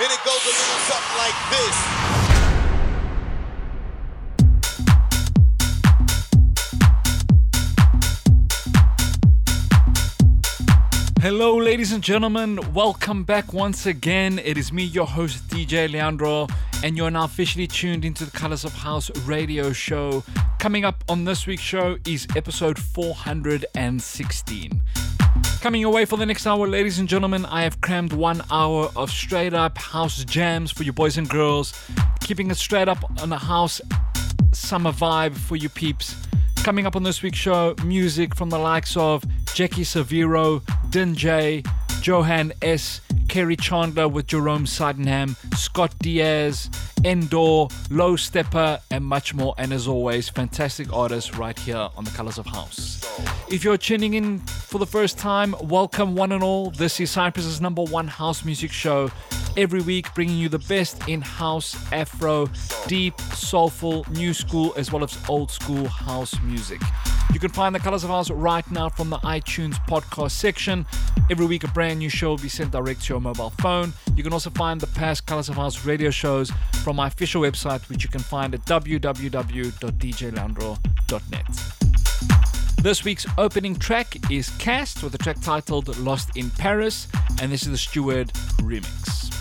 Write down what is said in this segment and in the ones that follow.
And it goes a little something like this. Hello, ladies and gentlemen. Welcome back once again. It is me, your host, DJ Leandro, and you're now officially tuned into the Colors of House radio show. Coming up on this week's show is episode 416. Coming away for the next hour, ladies and gentlemen, I have crammed one hour of straight up house jams for you boys and girls, keeping it straight up on a house summer vibe for you peeps. Coming up on this week's show, music from the likes of Jeky Saviro, Din Jay, Johan S, Kerri Chandler with Jerome Sydenham, Scott Diaz, Endor, Low Steppa, and much more. And as always, fantastic artists right here on the Colors of House. If you're tuning in for the first time, welcome one and all. This is Cyprus's number one house music show. Every week, bringing you the best in house, afro, deep, soulful, new school, as well as old school house music. You can find the Colors of House right now from the iTunes podcast section. Every week, a brand new show will be sent direct to your mobile phone. You can also find the past Colors of House radio shows from my official website, which you can find at www.djleandro.net. This week's opening track is KAS:ST with the track titled Lost in Paris, and this is the Steward remix.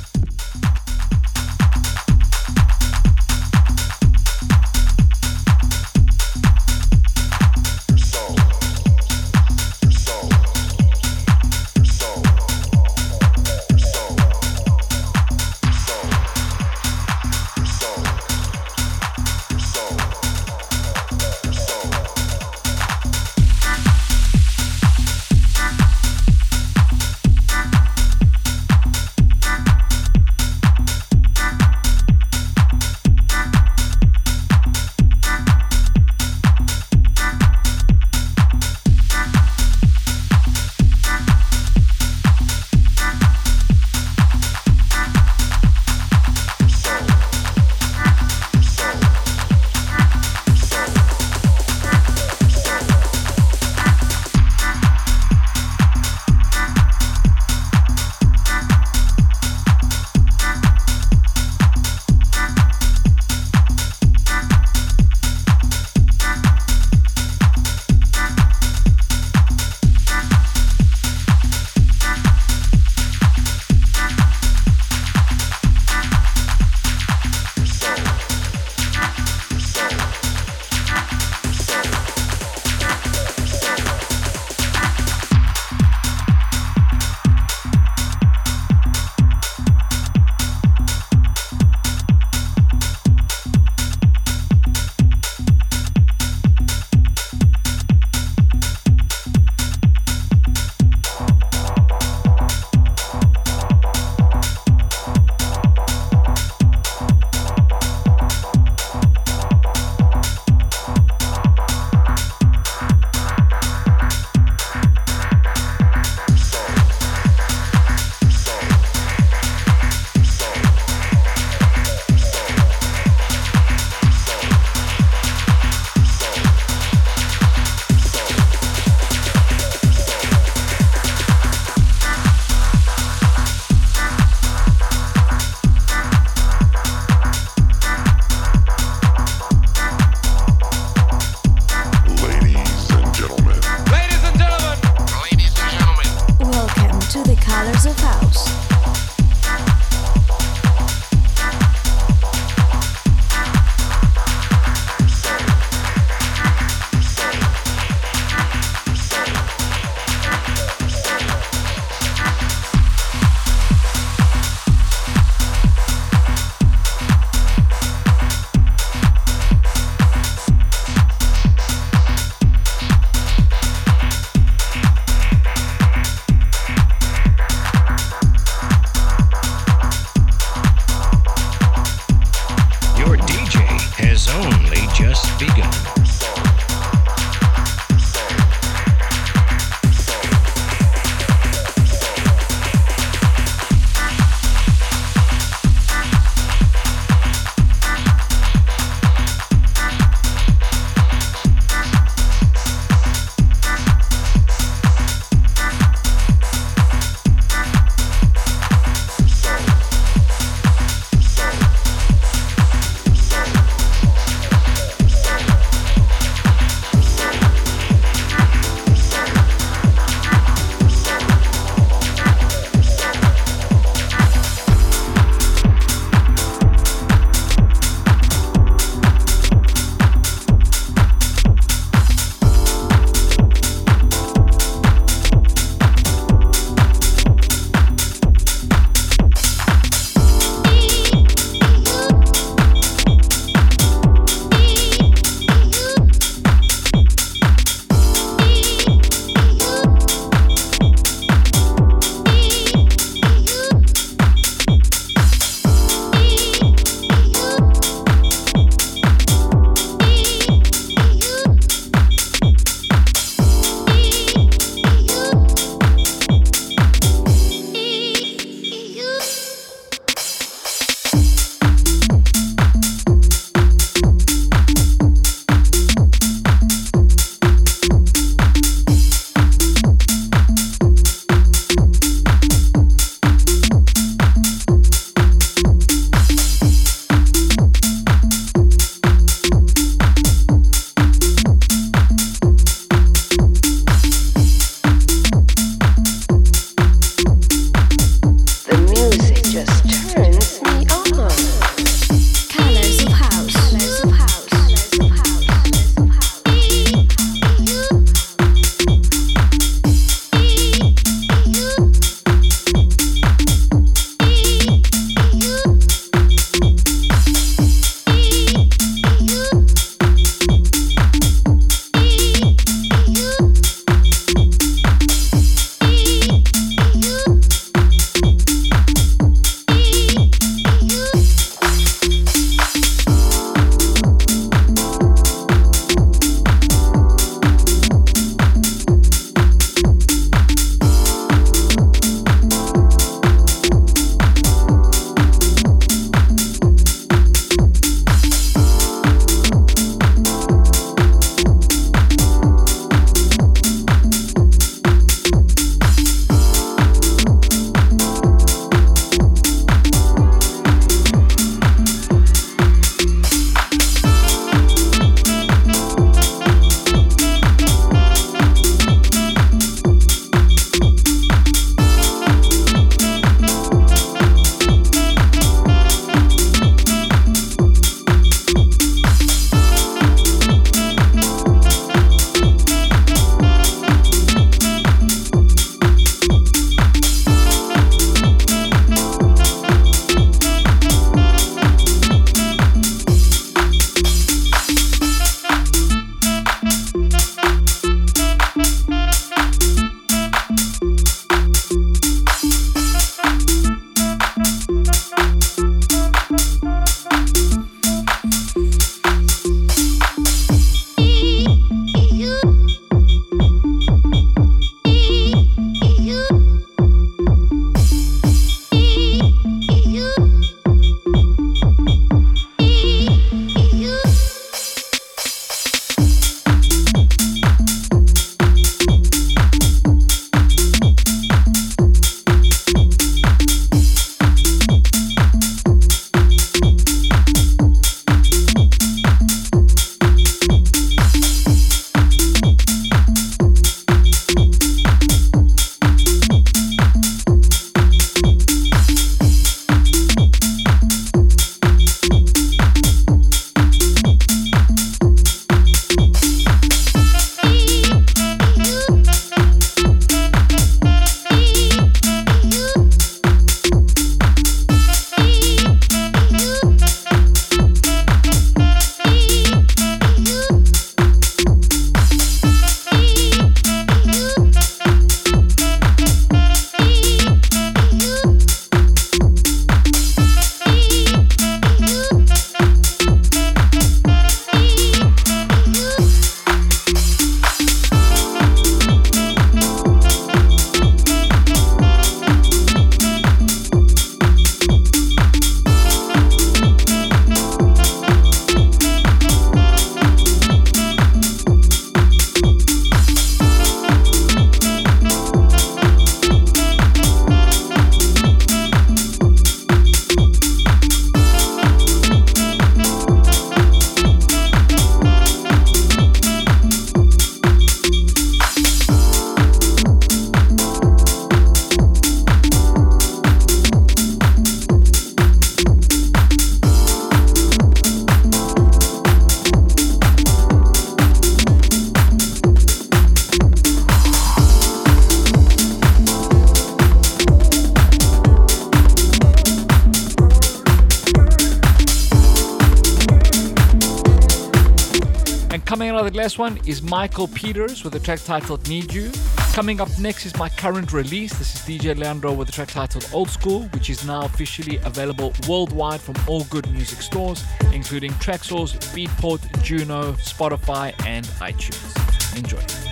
Last one is Michael Pieterse with a track titled Need You. Coming up next is my current release. This is DJ Leandro with a track titled Old School, which is now officially available worldwide from all good music stores, including Traxsource, Beatport, Juno, Spotify, and iTunes. Enjoy.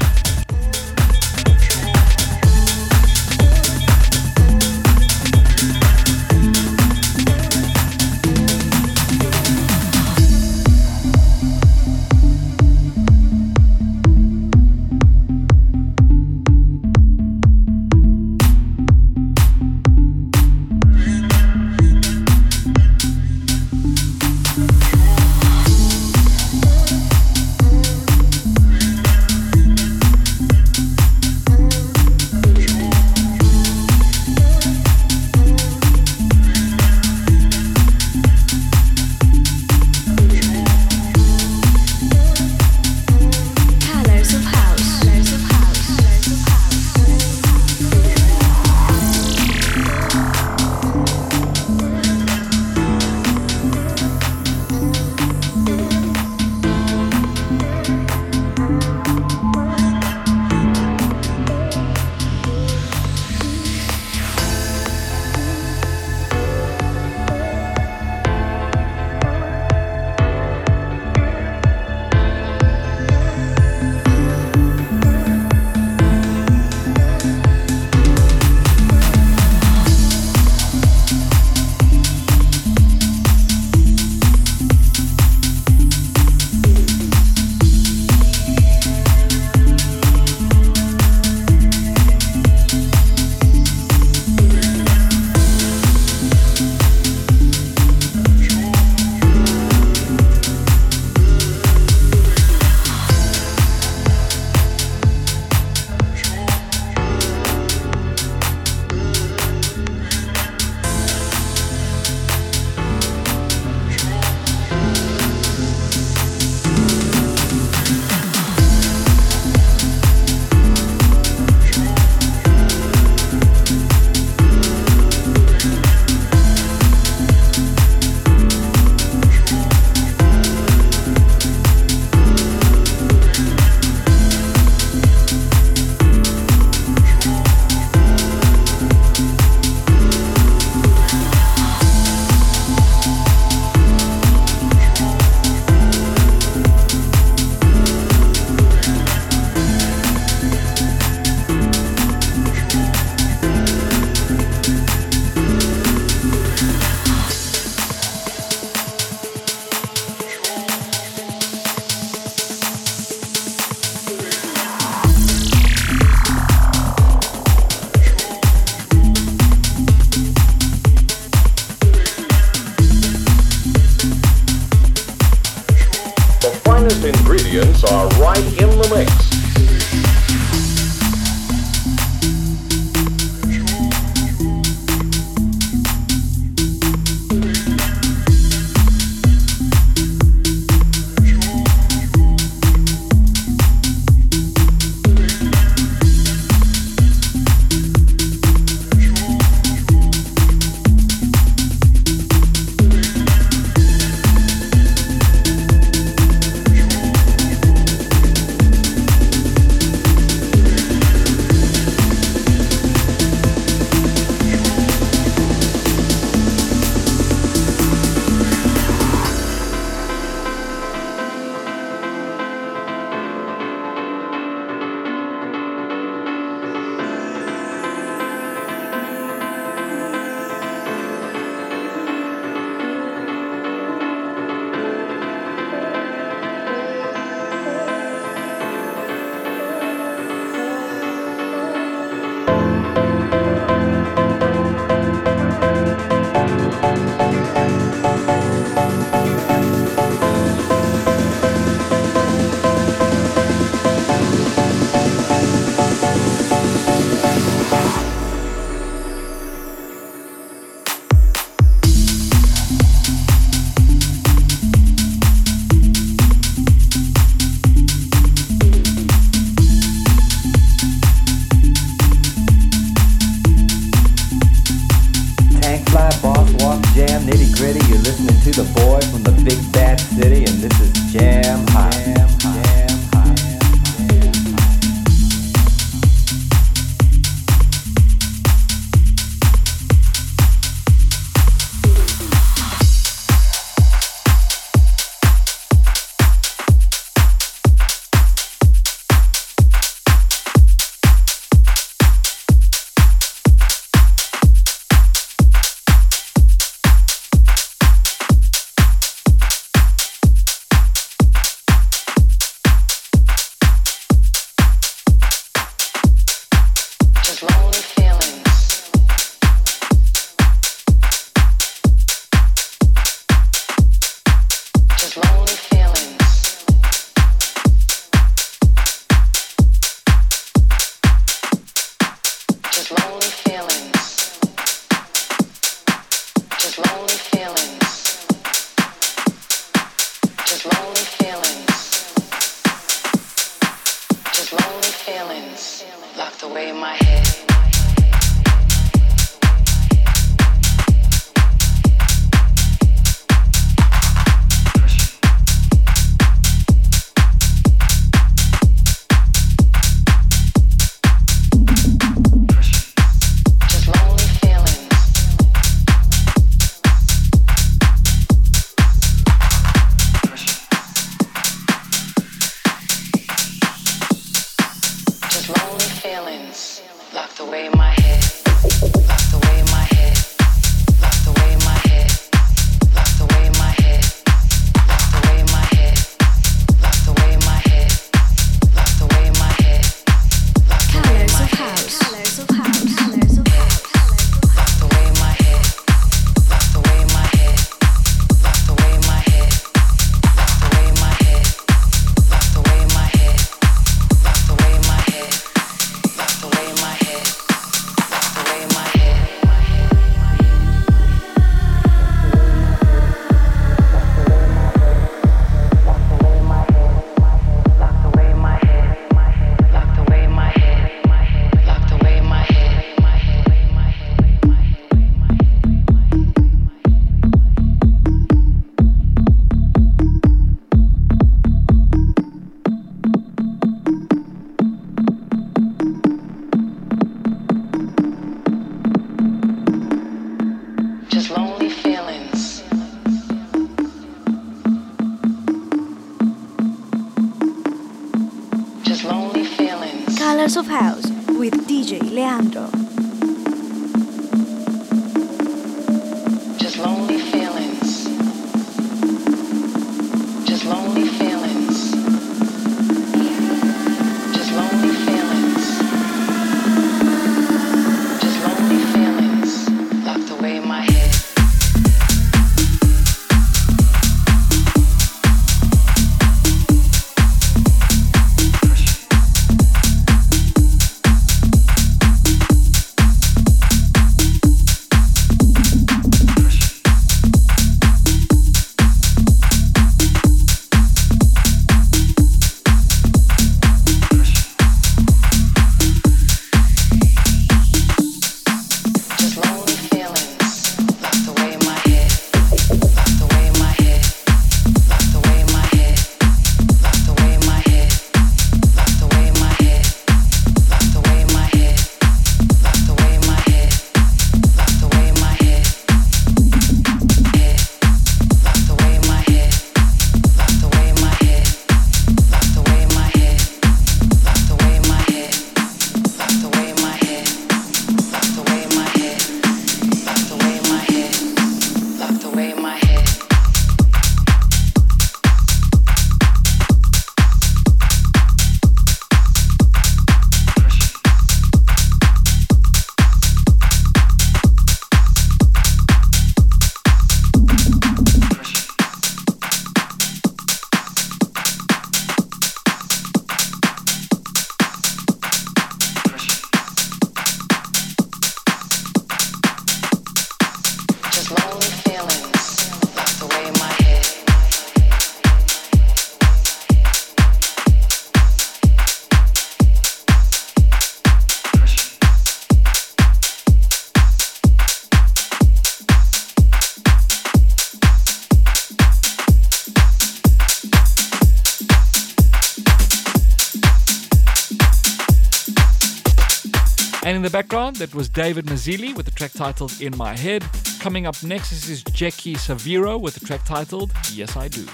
That was David Mazulli with the track titled In My Head. Coming up next is Jeky Saviro with the track titled Yes I Do.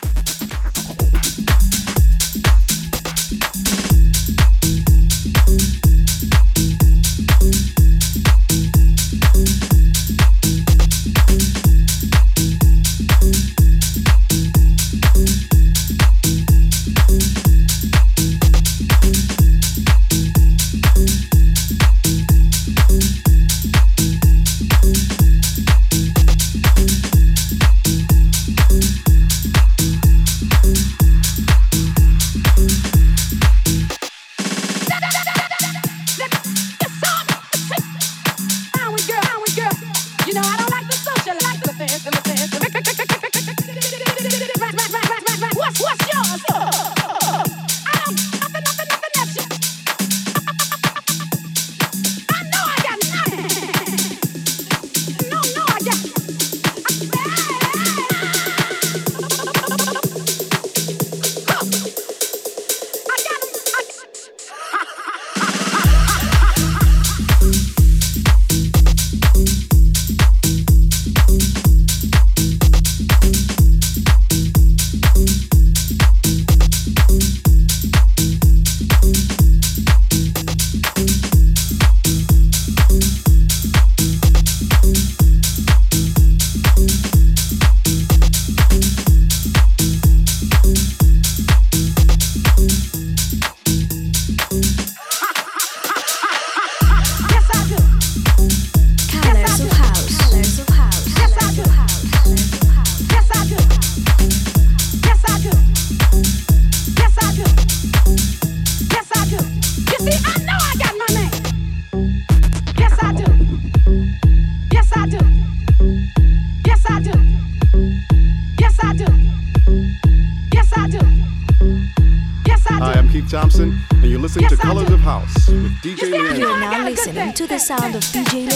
the sound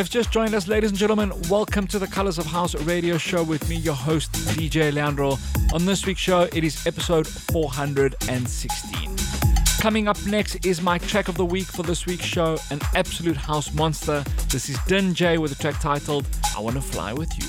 have just joined us, ladies and gentlemen, welcome to the Colors of House radio show with me, your host, DJ Leandro. On this week's show, it is episode 416. Coming up next is my track of the week for this week's show, an absolute house monster. This is Din Jay with a track titled I Wanna Fly With You.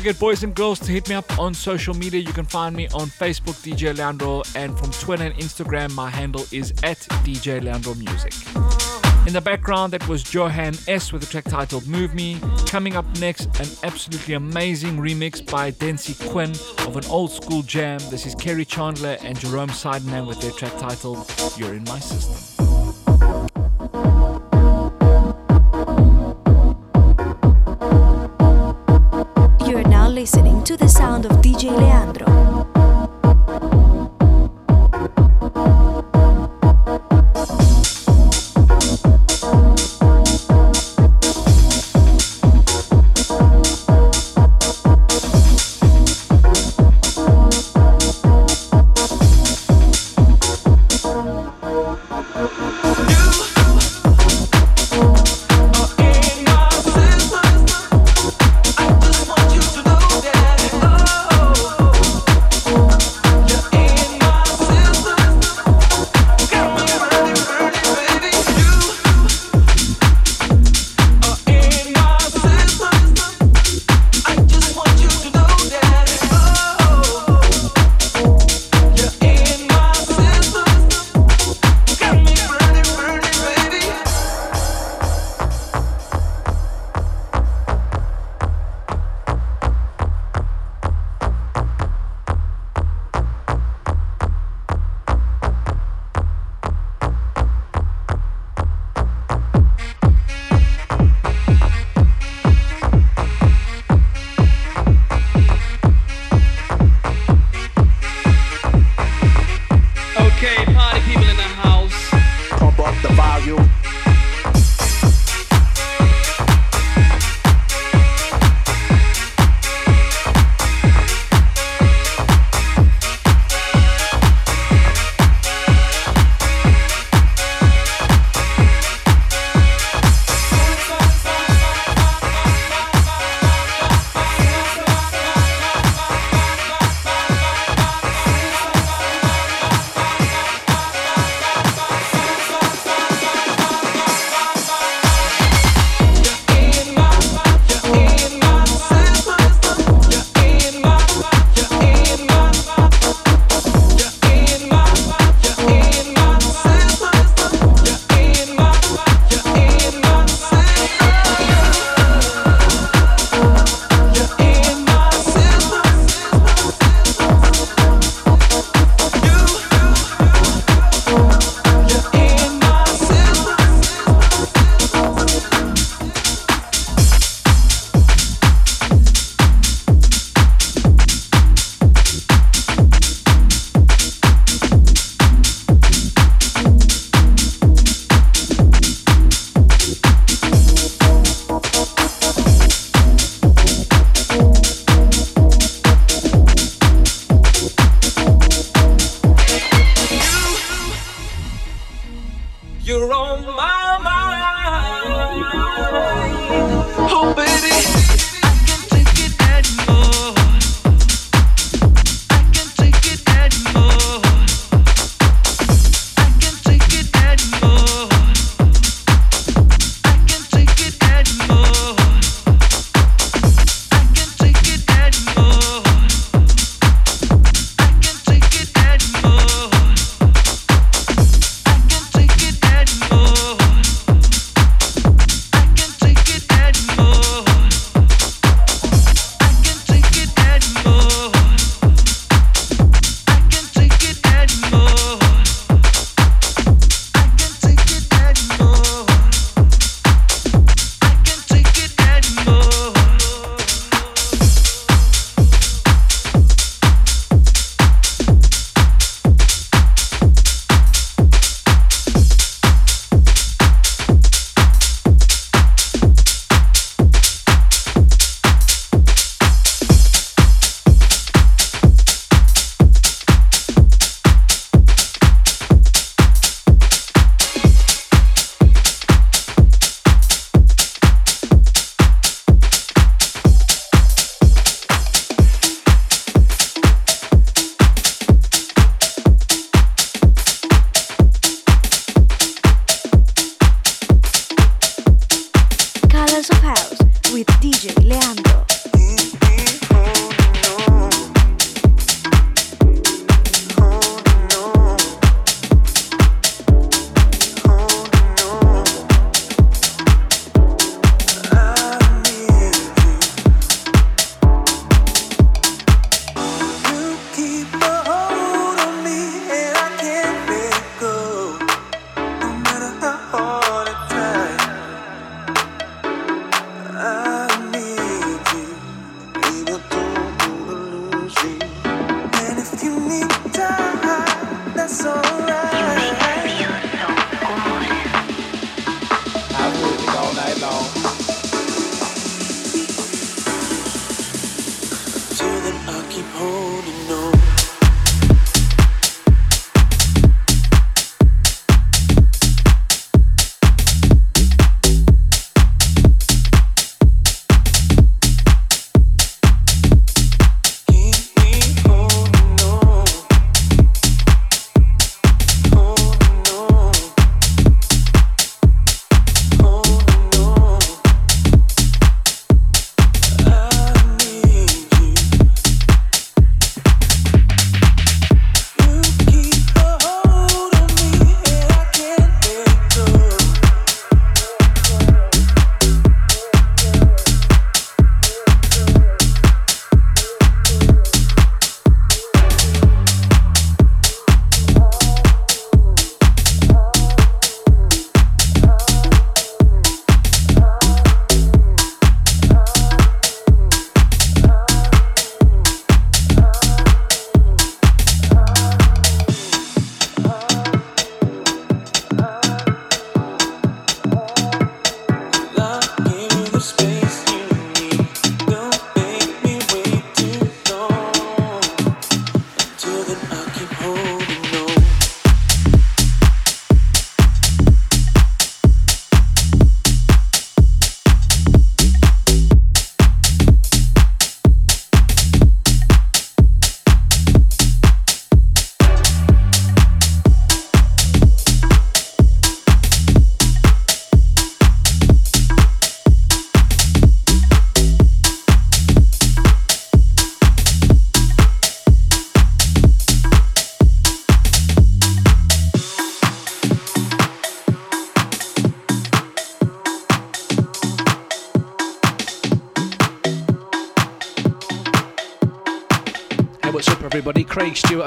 Forget, boys and girls, to hit me up on social media. You can find me on Facebook, DJ Leandro, and from Twitter and Instagram, my handle is at DJ Leandro Music. In the background, that was Johan S with the track titled Move Me. Coming up next, an absolutely amazing remix by Densi Quin of an old school jam. This is Kerri Chandler and Jerome Sydenham with their track titled You're in My System. Listening to the sound of DJ Leandro.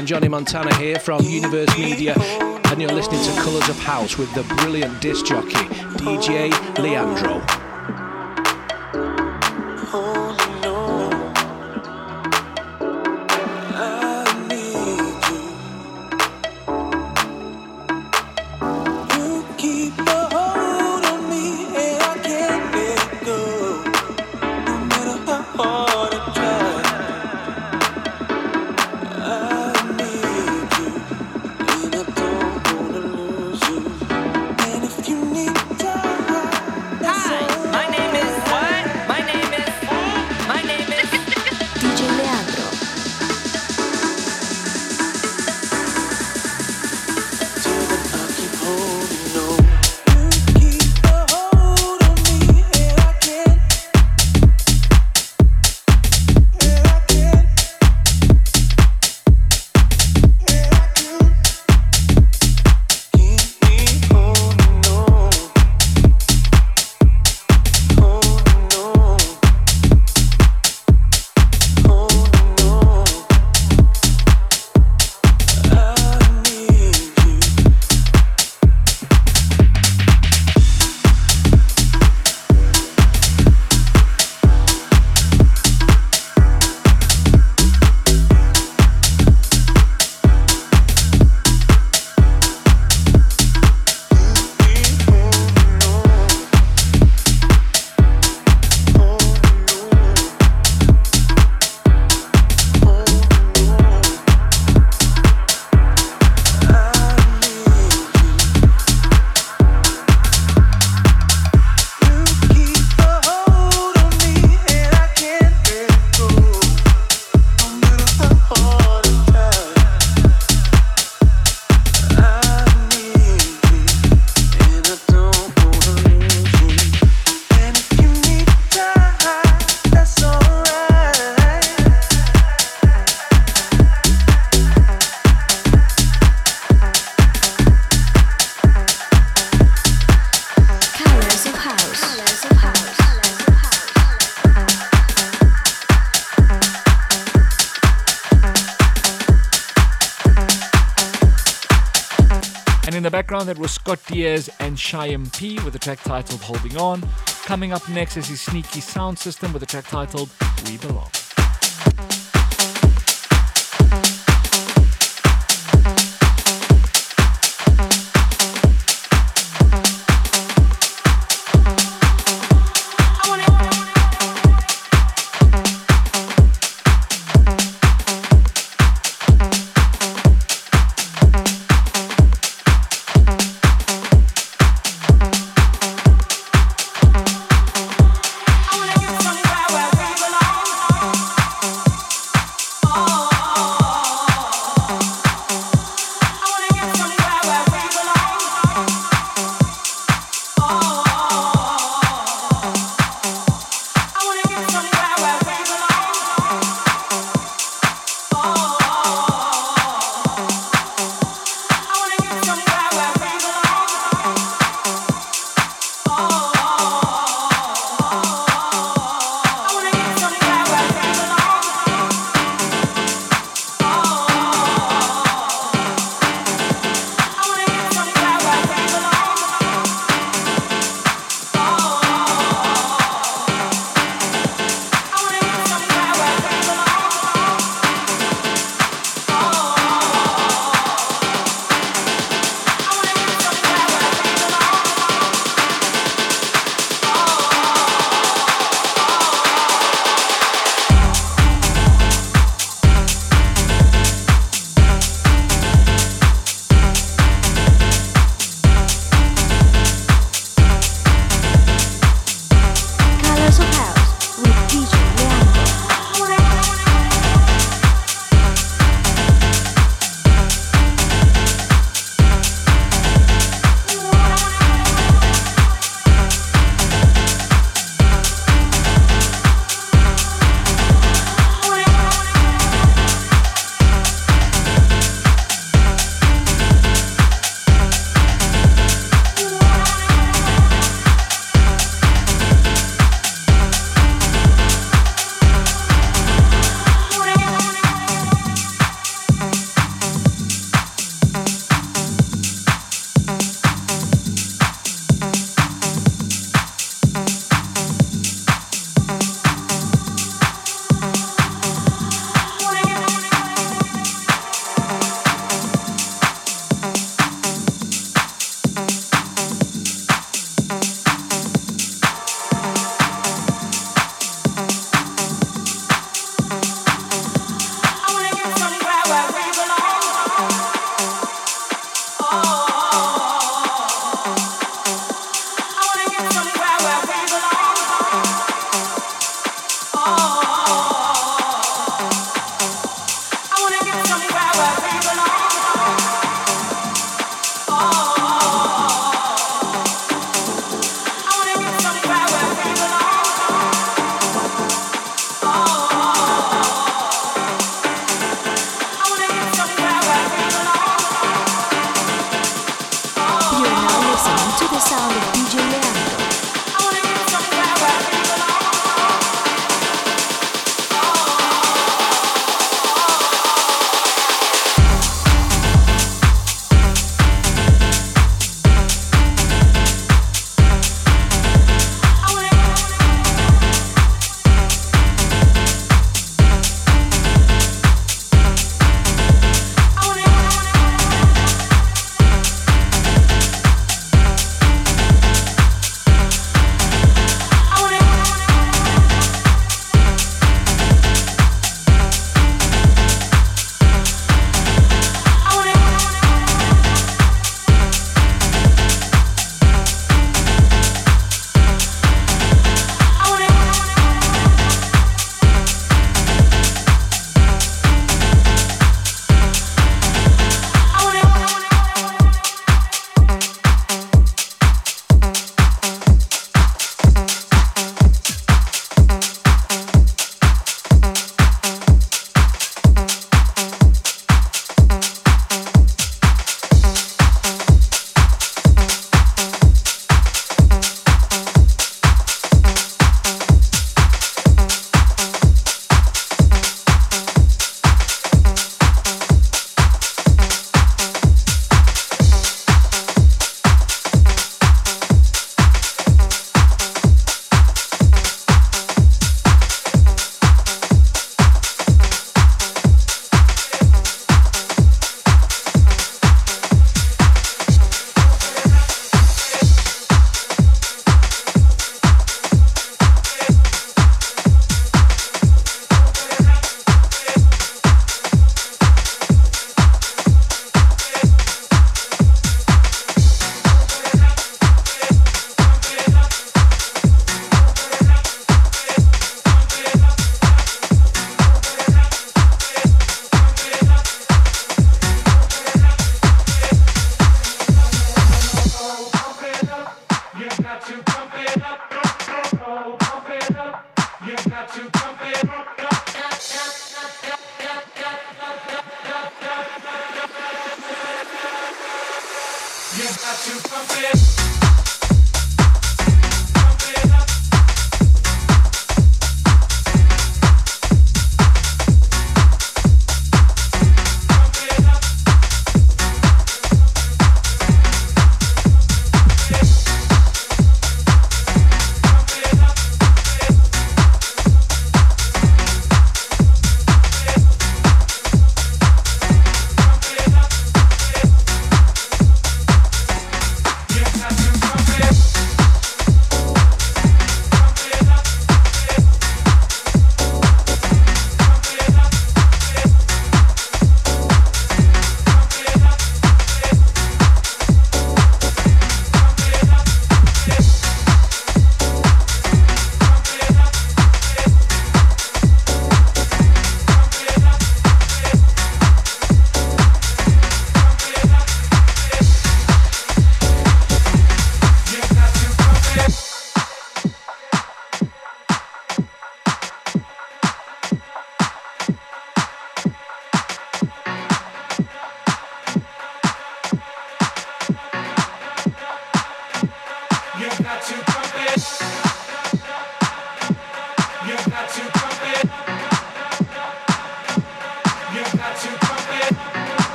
and Johnny Montana here from Universe Media, and you're listening to Colors of House with the brilliant disc jockey, DJ Leandro. Oh. Scott Diaz and Shyam P with a track titled Holding On. Coming up next is his sneaky sound system with a track titled We Belong.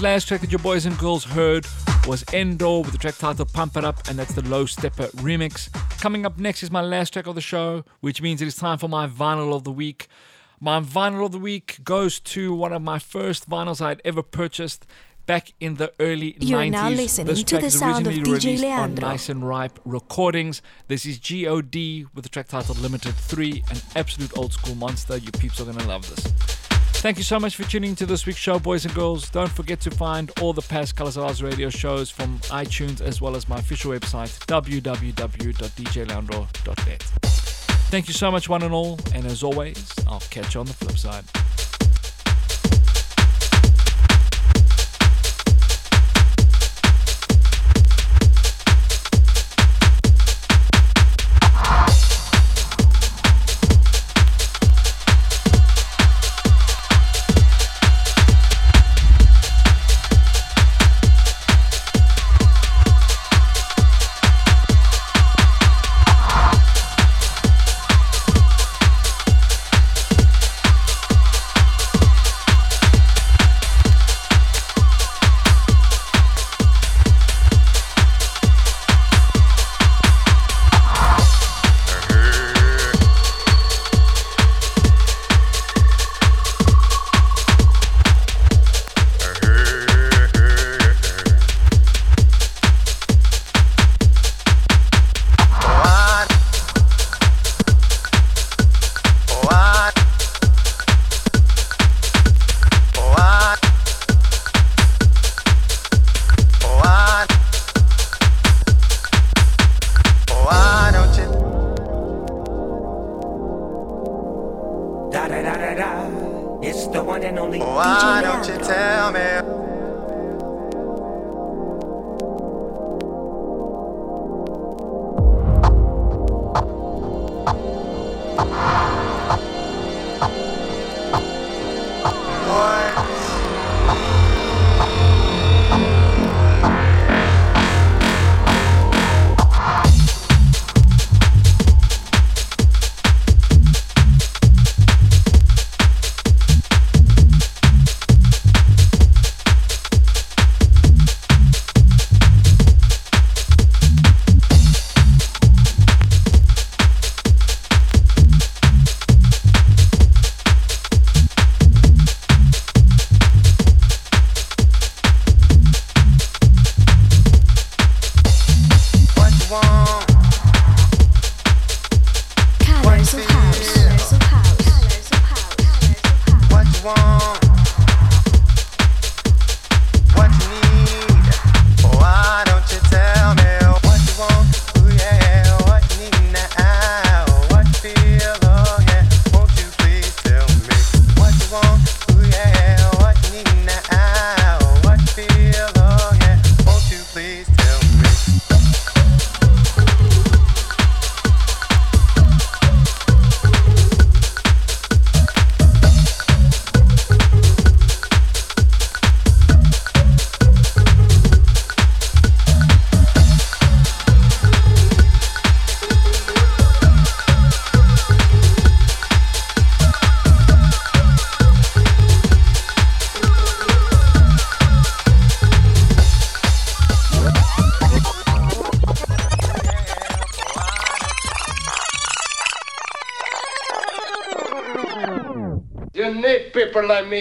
That last track that your boys and girls heard was Endor with the track titled Pump It Up, and that's the Low Steppa remix. Coming up next is my last track of the show, which means it is time for my vinyl of the week. My vinyl of the week goes to one of my first vinyls I had ever purchased back in the early You're 90s. now listening this to the is sound of DJ released on Nice and Ripe Recordings. This is G.O.D. with the track titled Limited 3, an absolute old school monster. You peeps are going to love this. Thank you so much for tuning to this week's show, boys and girls. Don't forget to find all the past Colors of House radio shows from iTunes as well as my official website, www.djleandro.net. Thank you so much, one and all, and as always, I'll catch you on the flip side. What